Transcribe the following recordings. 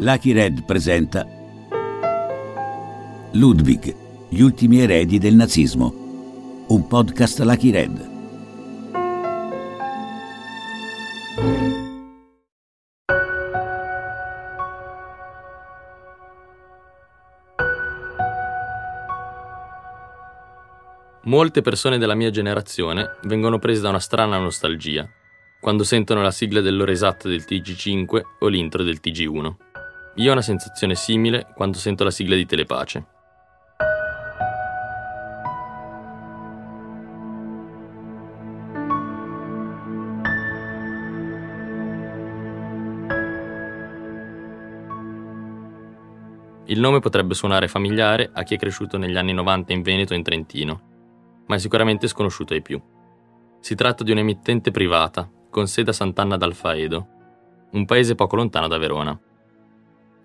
Lucky Red presenta Ludwig, gli ultimi eredi del nazismo. Un podcast Lucky Red. Molte persone della mia generazione vengono prese da una strana nostalgia quando sentono la sigla dell'ora esatta del TG5 o l'intro del TG1. Io ho una sensazione simile quando sento la sigla di Telepace. Il nome potrebbe suonare familiare a chi è cresciuto negli anni 90 in Veneto e in Trentino, ma è sicuramente sconosciuto ai più. Si tratta di un'emittente privata, con sede a Sant'Anna d'Alfaedo, un paese poco lontano da Verona.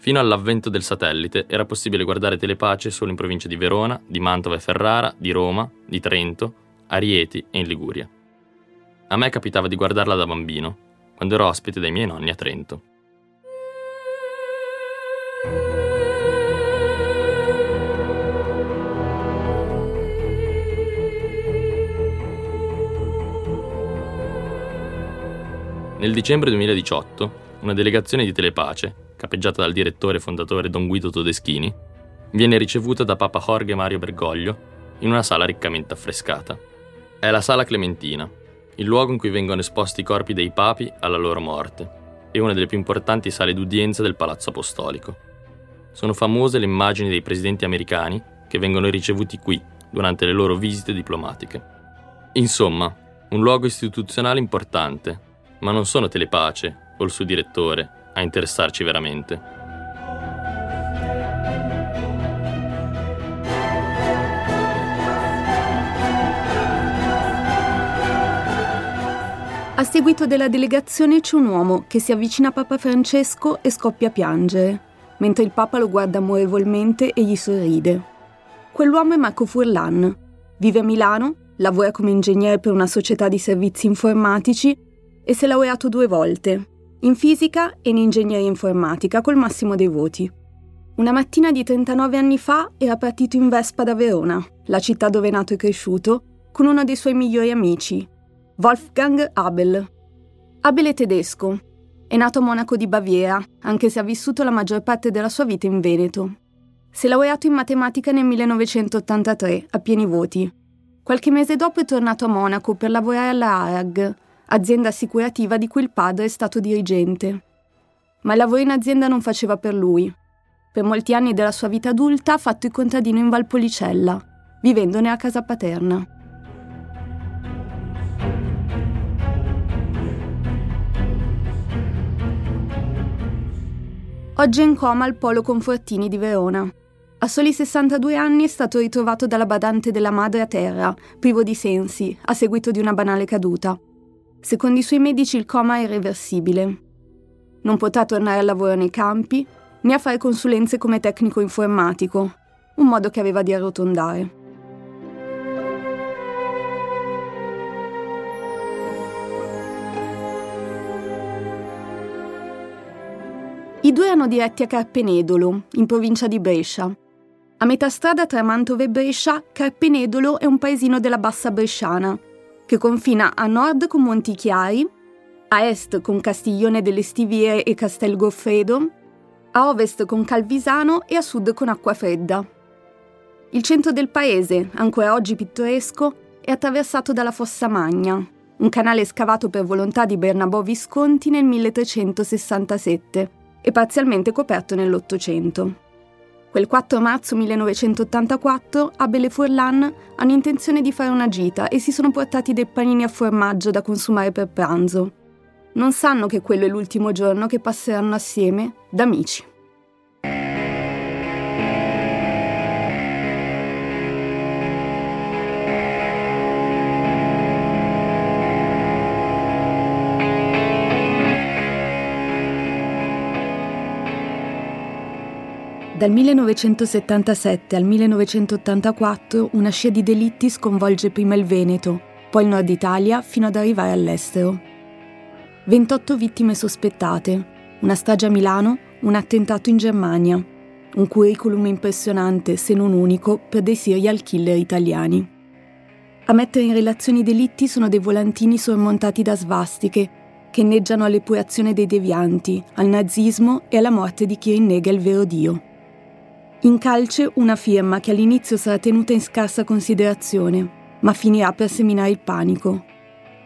Fino all'avvento del satellite era possibile guardare Telepace solo in provincia di Verona, di Mantova e Ferrara, di Roma, di Trento, a Rieti e in Liguria. A me capitava di guardarla da bambino, quando ero ospite dai miei nonni a Trento. Nel dicembre 2018, una delegazione di Telepace, capeggiata dal direttore e fondatore Don Guido Todeschini, viene ricevuta da Papa Jorge Mario Bergoglio in una sala riccamente affrescata. È la Sala Clementina, il luogo in cui vengono esposti i corpi dei papi alla loro morte e una delle più importanti sale d'udienza del Palazzo Apostolico. Sono famose le immagini dei presidenti americani che vengono ricevuti qui durante le loro visite diplomatiche. Insomma, un luogo istituzionale importante ma non sono Telepace o il suo direttore a interessarci veramente. A seguito della delegazione c'è un uomo che si avvicina a Papa Francesco e scoppia a piangere, mentre il Papa lo guarda amorevolmente e gli sorride. Quell'uomo è Marco Furlan. Vive a Milano, lavora come ingegnere per una società di servizi informatici e si è laureato due volte, in fisica e in ingegneria informatica col massimo dei voti. Una mattina di 39 anni fa era partito in Vespa da Verona, la città dove è nato e cresciuto, con uno dei suoi migliori amici, Wolfgang Abel. Abel è tedesco, è nato a Monaco di Baviera, anche se ha vissuto la maggior parte della sua vita in Veneto. Si è laureato in matematica nel 1983, a pieni voti. Qualche mese dopo è tornato a Monaco per lavorare alla ARAG, azienda assicurativa di cui il padre è stato dirigente. Ma il lavoro in azienda non faceva per lui. Per molti anni della sua vita adulta ha fatto il contadino in Valpolicella, vivendone a casa paterna. Oggi è in coma al Polo Confortini di Verona. A soli 62 anni è stato ritrovato dalla badante della madre a terra, privo di sensi, a seguito di una banale caduta. Secondo i suoi medici il coma è irreversibile. Non potrà tornare al lavoro nei campi, né a fare consulenze come tecnico informatico, un modo che aveva di arrotondare. I due erano diretti a Carpenedolo, in provincia di Brescia. A metà strada tra Mantova e Brescia, Carpenedolo è un paesino della bassa bresciana, che confina a nord con Montichiari, a est con Castiglione delle Stiviere e Castel Goffredo, a ovest con Calvisano e a sud con Acquafredda. Il centro del paese, ancora oggi pittoresco, è attraversato dalla Fossa Magna, un canale scavato per volontà di Bernabò Visconti nel 1367 e parzialmente coperto nell'Ottocento. Quel 4 marzo 1984 Abel e Furlan hanno intenzione di fare una gita e si sono portati dei panini a formaggio da consumare per pranzo. Non sanno che quello è l'ultimo giorno che passeranno assieme da amici. Dal 1977 al 1984 una scia di delitti sconvolge prima il Veneto, poi il nord Italia fino ad arrivare all'estero. 28 vittime sospettate, una strage a Milano, un attentato in Germania, un curriculum impressionante, se non unico, per dei serial killer italiani. A mettere in relazione i delitti sono dei volantini sormontati da svastiche che inneggiano all'epurazione dei devianti, al nazismo e alla morte di chi rinnega il vero Dio. In calce una firma che all'inizio sarà tenuta in scarsa considerazione, ma finirà per seminare il panico.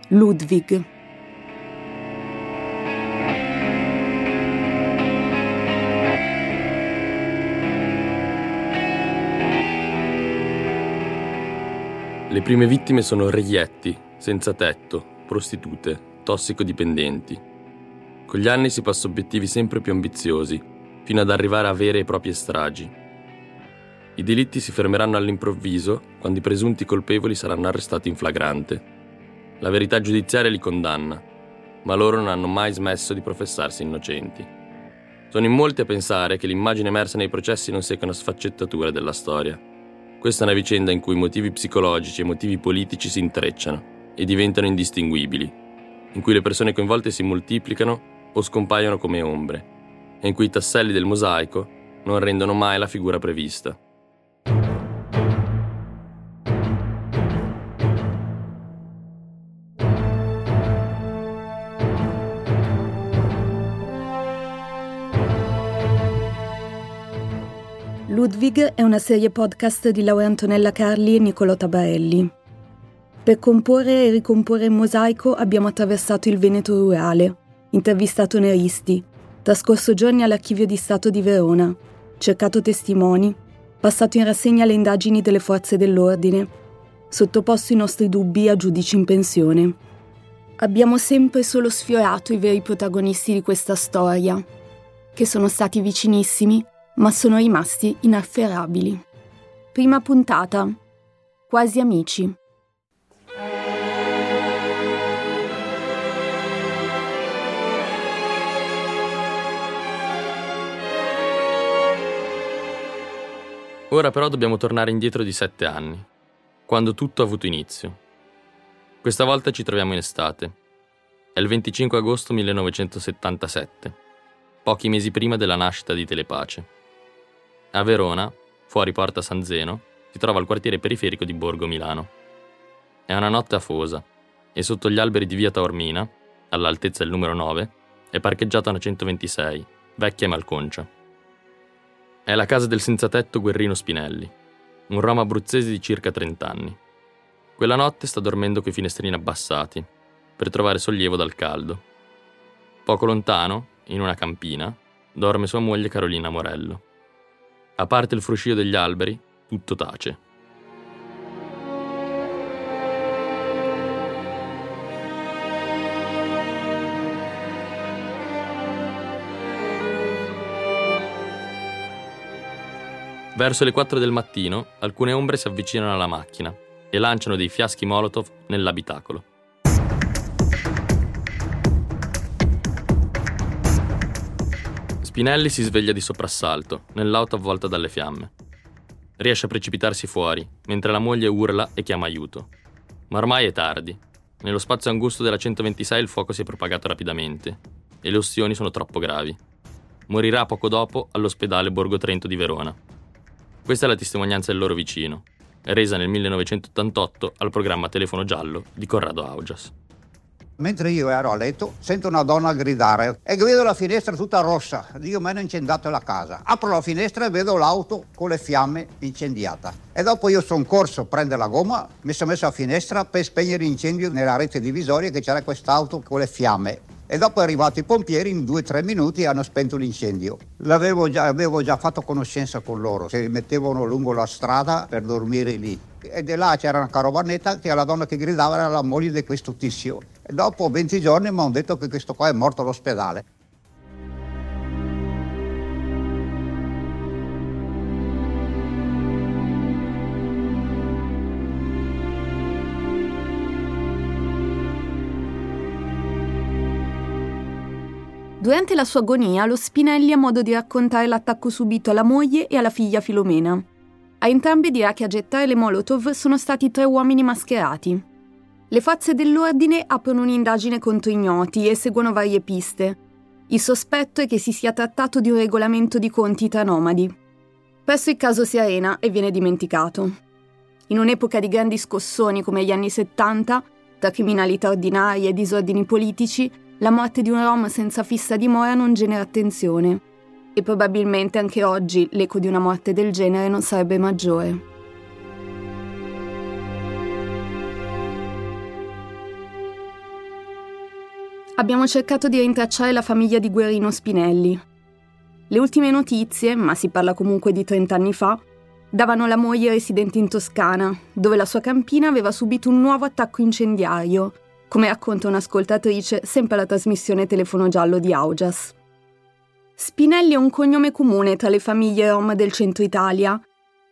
Ludwig. Le prime vittime sono reietti, senza tetto, prostitute, tossicodipendenti. Con gli anni si passa obiettivi sempre più ambiziosi, fino ad arrivare a vere e proprie stragi. I delitti si fermeranno all'improvviso quando i presunti colpevoli saranno arrestati in flagrante. La verità giudiziaria li condanna, ma loro non hanno mai smesso di professarsi innocenti. Sono in molti a pensare che l'immagine emersa nei processi non sia che una sfaccettatura della storia. Questa è una vicenda in cui motivi psicologici e motivi politici si intrecciano e diventano indistinguibili in cui le persone coinvolte si moltiplicano o scompaiono come ombre, e in cui i tasselli del mosaico non rendono mai la figura prevista. Ludwig è una serie podcast di Laura Antonella Carli e Niccolò Tabarelli. Per comporre e ricomporre il mosaico abbiamo attraversato il Veneto rurale, intervistato neristi, trascorso giorni all'Archivio di Stato di Verona, cercato testimoni, passato in rassegna le indagini delle forze dell'ordine, sottoposto i nostri dubbi a giudici in pensione. Abbiamo sempre solo sfiorato i veri protagonisti di questa storia, che sono stati vicinissimi, ma sono rimasti inafferrabili. Prima puntata. Quasi amici. Ora però dobbiamo tornare indietro di sette anni, quando tutto ha avuto inizio. Questa volta ci troviamo in estate. È il 25 agosto 1977, pochi mesi prima della nascita di Telepace. A Verona, fuori Porta San Zeno, si trova il quartiere periferico di Borgo Milano. È una notte afosa e sotto gli alberi di via Taormina, all'altezza del numero 9, è parcheggiata una 126, vecchia e malconcia. È la casa del senzatetto Guerrino Spinelli, un rom abruzzese di circa 30 anni. Quella notte sta dormendo coi finestrini abbassati, per trovare sollievo dal caldo. Poco lontano, in una campina, dorme sua moglie Carolina Morello. A parte il fruscio degli alberi, tutto tace. Verso le 4 del mattino, alcune ombre si avvicinano alla macchina e lanciano dei fiaschi Molotov nell'abitacolo. Spinelli si sveglia di soprassalto, nell'auto avvolta dalle fiamme. Riesce a precipitarsi fuori, mentre la moglie urla e chiama aiuto. Ma ormai è tardi. Nello spazio angusto della 126 il fuoco si è propagato rapidamente e le ustioni sono troppo gravi. Morirà poco dopo all'ospedale Borgo Trento di Verona. Questa è la testimonianza del loro vicino, resa nel 1988 al programma Telefono Giallo di Corrado Augias. Mentre io ero a letto, sento una donna gridare e vedo la finestra tutta rossa. Dio mi hanno incendiato la casa. Apro la finestra e vedo l'auto con le fiamme incendiata. E dopo io sono corso a prendere la gomma, mi sono messo a finestra per spegnere l'incendio nella rete divisoria che c'era quest'auto con le fiamme e dopo è arrivato i pompieri in due o tre minuti hanno spento l'incendio. L'avevo già, avevo già fatto conoscenza con loro, si mettevano lungo la strada per dormire lì. E di là c'era una carovannetta che la donna che gridava era la moglie di questo tizio. E dopo 20 giorni mi hanno detto che questo qua è morto all'ospedale. Durante la sua agonia, lo Spinelli ha modo di raccontare l'attacco subito alla moglie e alla figlia Filomena. A entrambi dirà che a gettare le Molotov sono stati tre uomini mascherati. Le forze dell'ordine aprono un'indagine contro ignoti e seguono varie piste. Il sospetto è che si sia trattato di un regolamento di conti tra nomadi. Presto il caso si arena e viene dimenticato. In un'epoca di grandi scossoni come gli anni 70, tra criminalità ordinaria e disordini politici, la morte di un rom senza fissa dimora non genera attenzione. E probabilmente anche oggi l'eco di una morte del genere non sarebbe maggiore. Abbiamo cercato di rintracciare la famiglia di Guerrino Spinelli. Le ultime notizie, ma si parla comunque di 30 anni fa, davano la moglie residente in Toscana, dove la sua campina aveva subito un nuovo attacco incendiario, come racconta un'ascoltatrice sempre alla trasmissione Telefono Giallo di Augias. Spinelli è un cognome comune tra le famiglie rom del centro Italia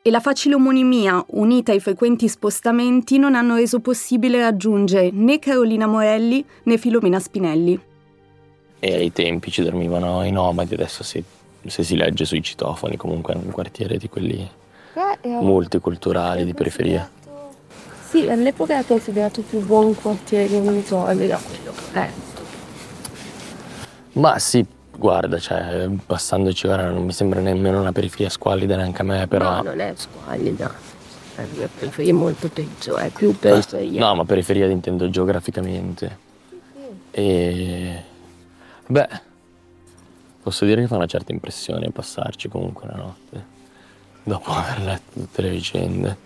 e la facile omonimia, unita ai frequenti spostamenti, non hanno reso possibile raggiungere né Carolina Morelli né Filomena Spinelli. E ai tempi ci dormivano i nomadi, adesso si, se si legge sui citofoni, comunque è un quartiere di quelli eh, multiculturali, di periferia. Sì, all'epoca era considerato più buon quartiere che è. Ma sì, Guarda, cioè, passandoci ora non mi sembra nemmeno una periferia squallida neanche a me, però... No, non è squallida. È una periferia molto peggio, è più periferia. No, ma periferia intendo geograficamente. E... Beh, posso dire che fa una certa impressione passarci comunque la notte, dopo aver letto tutte le vicende.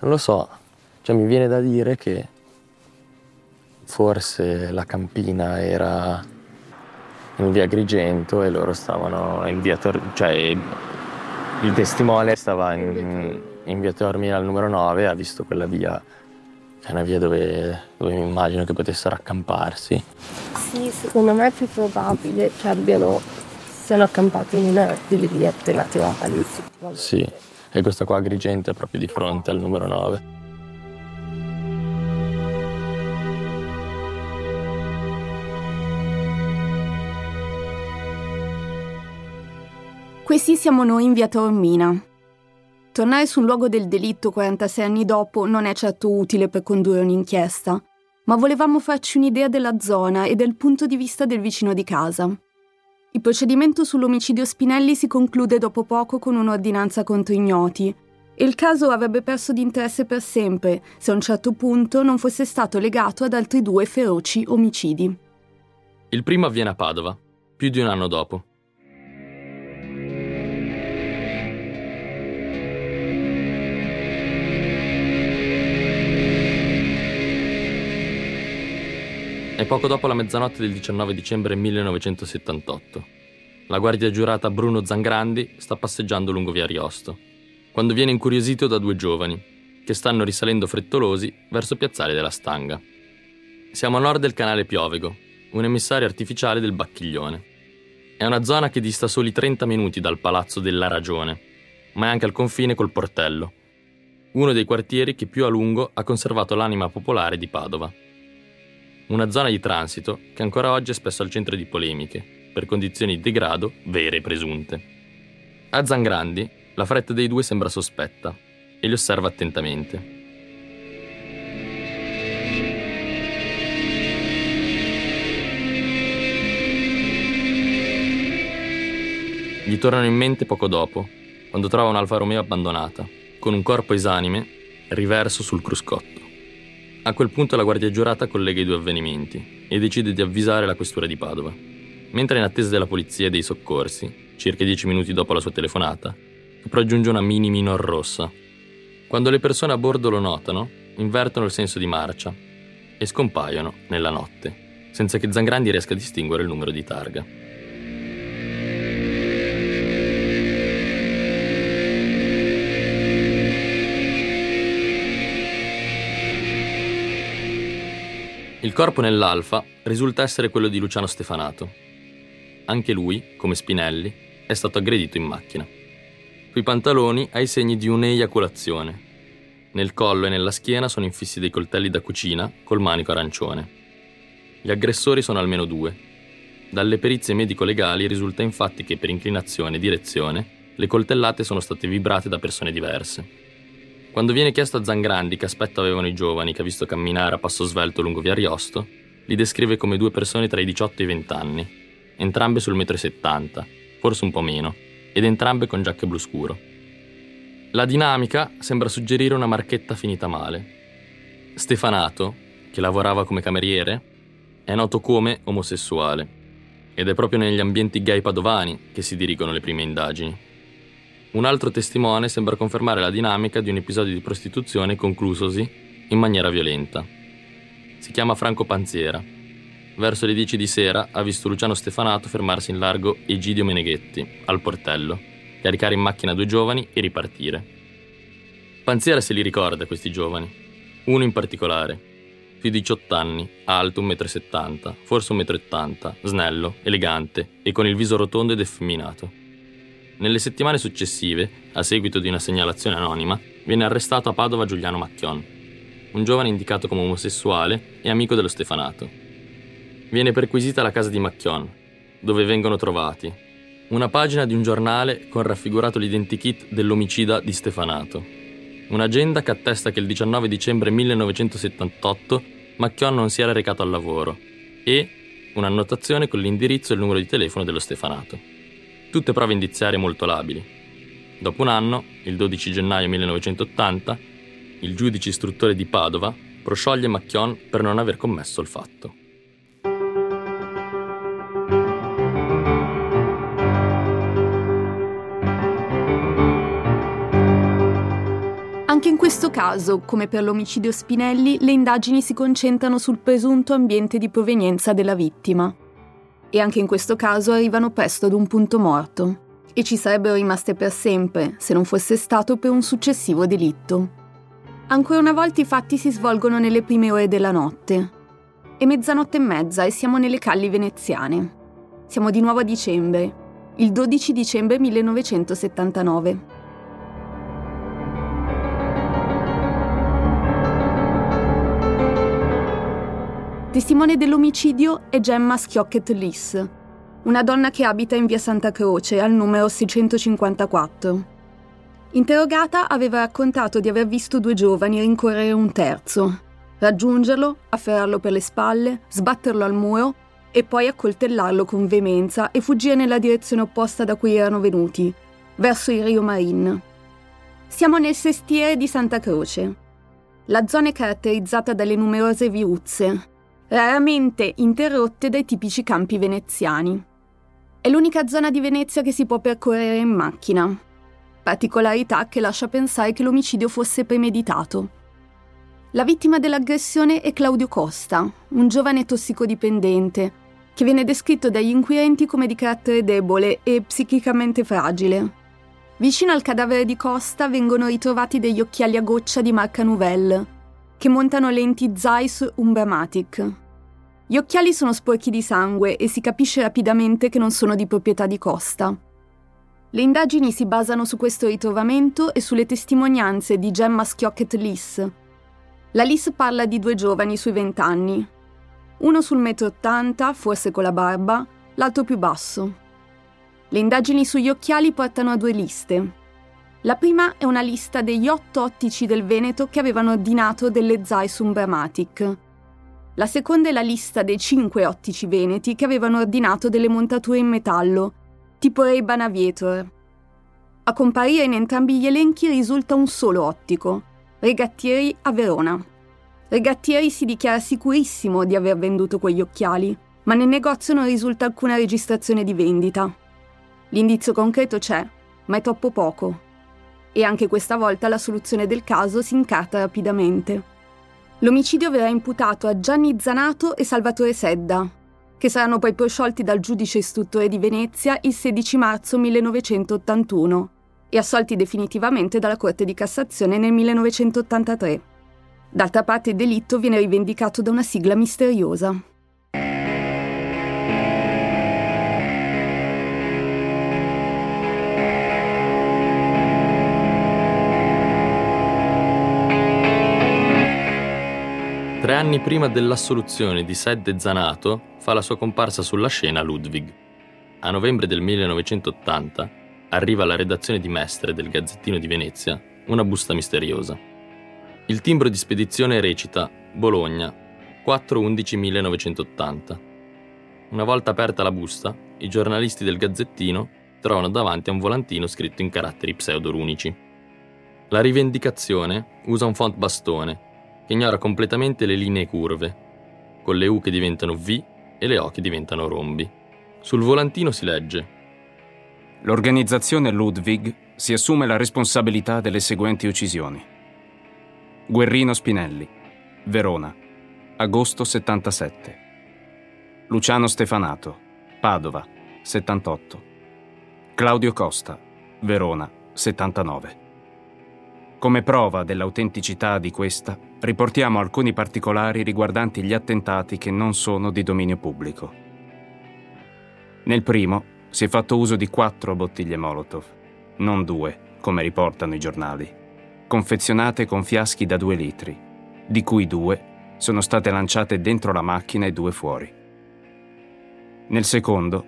Non lo so, cioè mi viene da dire che forse la campina era in via Agrigento e loro stavano in via Tor- cioè il testimone stava in, in via Tormina al numero 9 e ha visto quella via è una via dove, dove mi immagino che potessero accamparsi. Sì, secondo me è più probabile che abbiano siano accampati in una delle viette naturali. Sì, e questa qua Agrigento è proprio di fronte al numero 9. Questi siamo noi in via Taormina. Tornare sul luogo del delitto 46 anni dopo non è certo utile per condurre un'inchiesta, ma volevamo farci un'idea della zona e del punto di vista del vicino di casa. Il procedimento sull'omicidio Spinelli si conclude dopo poco con un'ordinanza contro ignoti e il caso avrebbe perso di interesse per sempre se a un certo punto non fosse stato legato ad altri due feroci omicidi. Il primo avviene a Padova, più di un anno dopo. È poco dopo la mezzanotte del 19 dicembre 1978. La guardia giurata Bruno Zangrandi sta passeggiando lungo via Riosto, quando viene incuriosito da due giovani, che stanno risalendo frettolosi verso Piazzale della Stanga. Siamo a nord del canale Piovego, un emissario artificiale del Bacchiglione. È una zona che dista soli 30 minuti dal Palazzo della Ragione, ma è anche al confine col Portello, uno dei quartieri che più a lungo ha conservato l'anima popolare di Padova una zona di transito che ancora oggi è spesso al centro di polemiche, per condizioni di degrado vere e presunte. A Zangrandi la fretta dei due sembra sospetta e li osserva attentamente. Gli tornano in mente poco dopo, quando trova un'Alfa Romeo abbandonata, con un corpo esanime riverso sul cruscotto. A quel punto la guardia giurata collega i due avvenimenti e decide di avvisare la questura di Padova. Mentre in attesa della polizia e dei soccorsi, circa dieci minuti dopo la sua telefonata, raggiunge una mini minor rossa. Quando le persone a bordo lo notano, invertono il senso di marcia e scompaiono nella notte, senza che Zangrandi riesca a distinguere il numero di targa. Il corpo nell'Alfa risulta essere quello di Luciano Stefanato. Anche lui, come Spinelli, è stato aggredito in macchina. Sui pantaloni ha i segni di un'eiaculazione. Nel collo e nella schiena sono infissi dei coltelli da cucina col manico arancione. Gli aggressori sono almeno due. Dalle perizie medico-legali risulta infatti che per inclinazione e direzione le coltellate sono state vibrate da persone diverse. Quando viene chiesto a Zangrandi che aspetto avevano i giovani che ha visto camminare a passo svelto lungo via Riosto, li descrive come due persone tra i 18 e i 20 anni, entrambe sul 1,70 m, forse un po' meno, ed entrambe con giacche blu scuro. La dinamica sembra suggerire una marchetta finita male. Stefanato, che lavorava come cameriere, è noto come omosessuale ed è proprio negli ambienti gay padovani che si dirigono le prime indagini. Un altro testimone sembra confermare la dinamica di un episodio di prostituzione conclusosi in maniera violenta. Si chiama Franco Panziera. Verso le 10 di sera ha visto Luciano Stefanato fermarsi in largo Egidio Meneghetti, al portello, caricare in macchina due giovani e ripartire. Panziera se li ricorda questi giovani. Uno in particolare, più di 18 anni, alto 1,70 m, forse 1,80 m, snello, elegante e con il viso rotondo ed effeminato. Nelle settimane successive, a seguito di una segnalazione anonima, viene arrestato a Padova Giuliano Macchion, un giovane indicato come omosessuale e amico dello Stefanato. Viene perquisita la casa di Macchion, dove vengono trovati una pagina di un giornale con raffigurato l'identikit dell'omicida di Stefanato, un'agenda che attesta che il 19 dicembre 1978 Macchion non si era recato al lavoro e un'annotazione con l'indirizzo e il numero di telefono dello Stefanato tutte prove indiziarie molto labili. Dopo un anno, il 12 gennaio 1980, il giudice istruttore di Padova proscioglie Macchion per non aver commesso il fatto. Anche in questo caso, come per l'omicidio Spinelli, le indagini si concentrano sul presunto ambiente di provenienza della vittima e anche in questo caso arrivano presto ad un punto morto e ci sarebbero rimaste per sempre se non fosse stato per un successivo delitto. Ancora una volta i fatti si svolgono nelle prime ore della notte. È mezzanotte e mezza e siamo nelle calli veneziane. Siamo di nuovo a dicembre, il 12 dicembre 1979. Testimone dell'omicidio è Gemma Schiocchet Liss, una donna che abita in via Santa Croce, al numero 654. Interrogata aveva raccontato di aver visto due giovani rincorrere un terzo, raggiungerlo, afferrarlo per le spalle, sbatterlo al muro e poi accoltellarlo con veemenza e fuggire nella direzione opposta da cui erano venuti, verso il Rio Marin. Siamo nel sestiere di Santa Croce. La zona è caratterizzata dalle numerose viuzze, raramente interrotte dai tipici campi veneziani. È l'unica zona di Venezia che si può percorrere in macchina, particolarità che lascia pensare che l'omicidio fosse premeditato. La vittima dell'aggressione è Claudio Costa, un giovane tossicodipendente, che viene descritto dagli inquirenti come di carattere debole e psichicamente fragile. Vicino al cadavere di Costa vengono ritrovati degli occhiali a goccia di marca Nouvelle, che montano lenti Zeiss Umbramatic. Gli occhiali sono sporchi di sangue e si capisce rapidamente che non sono di proprietà di Costa. Le indagini si basano su questo ritrovamento e sulle testimonianze di Gemma Schiocchet Liss. La Liss parla di due giovani sui vent'anni, uno sul metro ottanta, forse con la barba, l'altro più basso. Le indagini sugli occhiali portano a due liste, la prima è una lista degli otto ottici del Veneto che avevano ordinato delle Zeiss Umbramatic. La seconda è la lista dei cinque ottici veneti che avevano ordinato delle montature in metallo, tipo Ray-Ban Aviator. A comparire in entrambi gli elenchi risulta un solo ottico, Regattieri a Verona. Regattieri si dichiara sicurissimo di aver venduto quegli occhiali, ma nel negozio non risulta alcuna registrazione di vendita. L'indizio concreto c'è, ma è troppo poco e anche questa volta la soluzione del caso si incarta rapidamente. L'omicidio verrà imputato a Gianni Zanato e Salvatore Sedda, che saranno poi prosciolti dal giudice istruttore di Venezia il 16 marzo 1981 e assolti definitivamente dalla Corte di Cassazione nel 1983. D'altra parte il delitto viene rivendicato da una sigla misteriosa. Tre anni prima dell'assoluzione di Sed e Zanato fa la sua comparsa sulla scena Ludwig. A novembre del 1980 arriva alla redazione di Mestre del Gazzettino di Venezia una busta misteriosa. Il timbro di spedizione recita Bologna, 4-11-1980. Una volta aperta la busta, i giornalisti del Gazzettino trovano davanti a un volantino scritto in caratteri pseudorunici. La rivendicazione usa un font bastone che ignora completamente le linee curve, con le U che diventano V e le O che diventano rombi. Sul volantino si legge L'organizzazione Ludwig si assume la responsabilità delle seguenti uccisioni. Guerrino Spinelli, Verona, agosto 77. Luciano Stefanato, Padova, 78. Claudio Costa, Verona, 79. Come prova dell'autenticità di questa, riportiamo alcuni particolari riguardanti gli attentati che non sono di dominio pubblico. Nel primo si è fatto uso di quattro bottiglie Molotov, non due, come riportano i giornali, confezionate con fiaschi da due litri, di cui due sono state lanciate dentro la macchina e due fuori. Nel secondo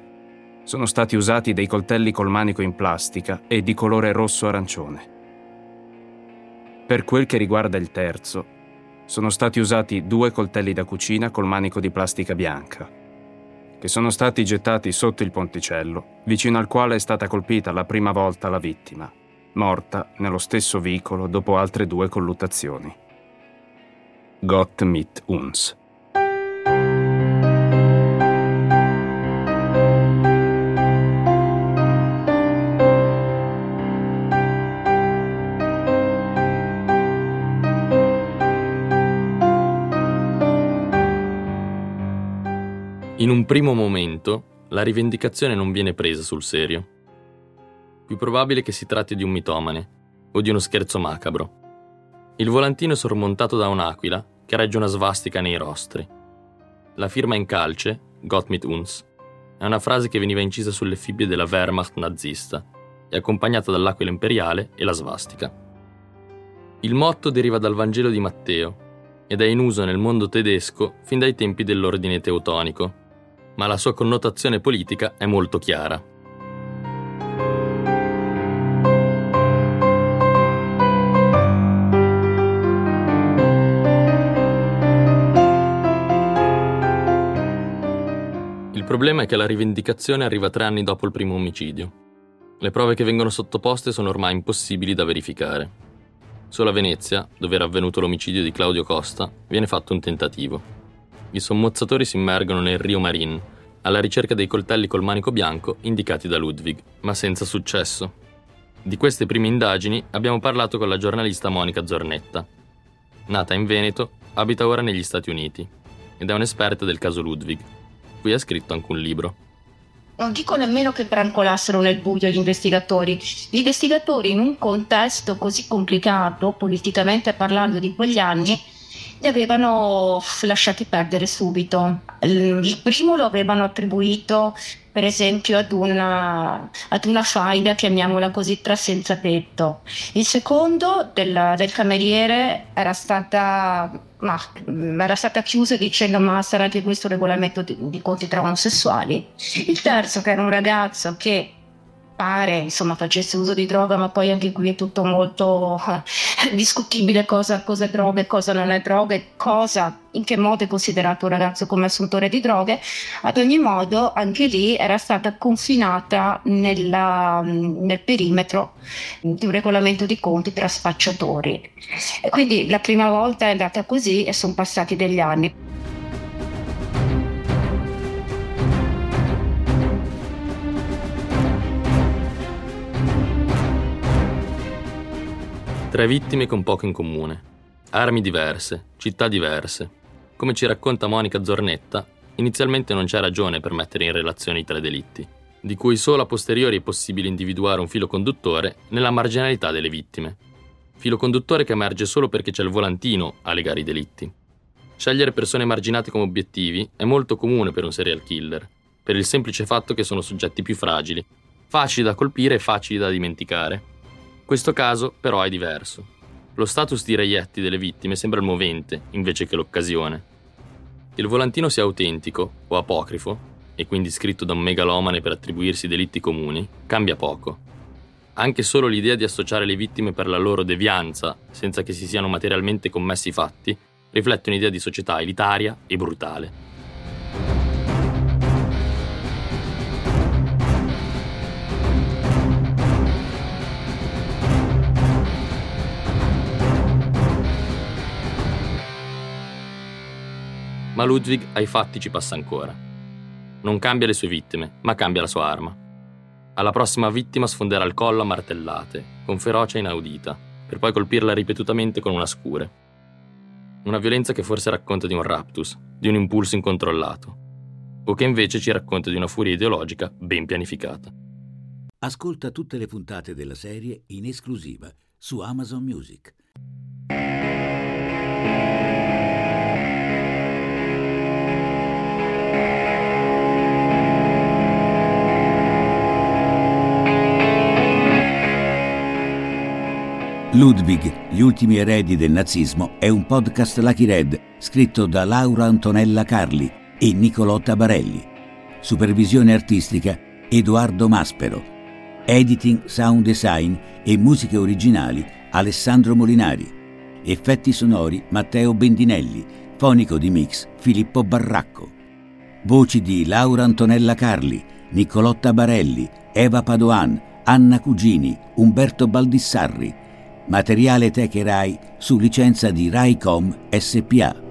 sono stati usati dei coltelli col manico in plastica e di colore rosso-arancione. Per quel che riguarda il terzo, sono stati usati due coltelli da cucina col manico di plastica bianca, che sono stati gettati sotto il ponticello, vicino al quale è stata colpita la prima volta la vittima, morta nello stesso vicolo dopo altre due colluttazioni. Gott mit uns. In un primo momento, la rivendicazione non viene presa sul serio. Più probabile che si tratti di un mitomane o di uno scherzo macabro. Il volantino è sormontato da un'aquila che regge una svastica nei rostri. La firma in calce, Gott mit uns, è una frase che veniva incisa sulle fibbie della Wehrmacht nazista e accompagnata dall'aquila imperiale e la svastica. Il motto deriva dal Vangelo di Matteo ed è in uso nel mondo tedesco fin dai tempi dell'ordine teutonico, ma la sua connotazione politica è molto chiara. Il problema è che la rivendicazione arriva tre anni dopo il primo omicidio. Le prove che vengono sottoposte sono ormai impossibili da verificare. Solo a Venezia, dove era avvenuto l'omicidio di Claudio Costa, viene fatto un tentativo. I sommozzatori si immergono nel Rio Marin, alla ricerca dei coltelli col manico bianco indicati da Ludwig, ma senza successo. Di queste prime indagini abbiamo parlato con la giornalista Monica Zornetta. Nata in Veneto, abita ora negli Stati Uniti ed è un'esperta del caso Ludwig. Qui ha scritto anche un libro. Non dico nemmeno che brancolassero nel buio gli investigatori. Gli investigatori in un contesto così complicato, politicamente parlando di quegli anni, li avevano lasciati perdere subito. Il primo lo avevano attribuito per esempio ad una, ad una faida, chiamiamola così, tra senza tetto. Il secondo del, del cameriere era stata, ma, era stata chiusa dicendo ma sarà anche questo regolamento di, di conti tra omosessuali. Il terzo che era un ragazzo che pare insomma facesse uso di droga ma poi anche qui è tutto molto eh, discutibile cosa, cosa è droga e cosa non è droga e cosa in che modo è considerato un ragazzo come assuntore di droghe. Ad ogni modo anche lì era stata confinata nella, nel perimetro di un regolamento di conti tra sfacciatori e quindi la prima volta è andata così e sono passati degli anni Tre vittime con poco in comune, armi diverse, città diverse. Come ci racconta Monica Zornetta, inizialmente non c'è ragione per mettere in relazione i tre delitti, di cui solo a posteriori è possibile individuare un filo conduttore nella marginalità delle vittime. Filo conduttore che emerge solo perché c'è il volantino a legare i delitti. Scegliere persone marginate come obiettivi è molto comune per un serial killer, per il semplice fatto che sono soggetti più fragili, facili da colpire e facili da dimenticare. Questo caso però è diverso. Lo status di reietti delle vittime sembra il movente invece che l'occasione. Il volantino sia autentico o apocrifo, e quindi scritto da un megalomane per attribuirsi delitti comuni, cambia poco. Anche solo l'idea di associare le vittime per la loro devianza, senza che si siano materialmente commessi fatti, riflette un'idea di società elitaria e brutale. Ma Ludwig ai fatti ci passa ancora. Non cambia le sue vittime, ma cambia la sua arma. Alla prossima vittima sfonderà il collo a martellate, con ferocia inaudita, per poi colpirla ripetutamente con una scure. Una violenza che forse racconta di un raptus, di un impulso incontrollato, o che invece ci racconta di una furia ideologica ben pianificata. Ascolta tutte le puntate della serie in esclusiva su Amazon Music. Ludwig, gli ultimi eredi del nazismo è un podcast Lucky Red scritto da Laura Antonella Carli e Nicolotta Barelli. Supervisione artistica Edoardo Maspero. Editing, sound design e musiche originali Alessandro Molinari. Effetti sonori Matteo Bendinelli. Fonico di mix Filippo Barracco. Voci di Laura Antonella Carli, Nicolotta Barelli, Eva Padoan, Anna Cugini, Umberto Baldissarri Materiale Tech Rai su licenza di Raicom SPA.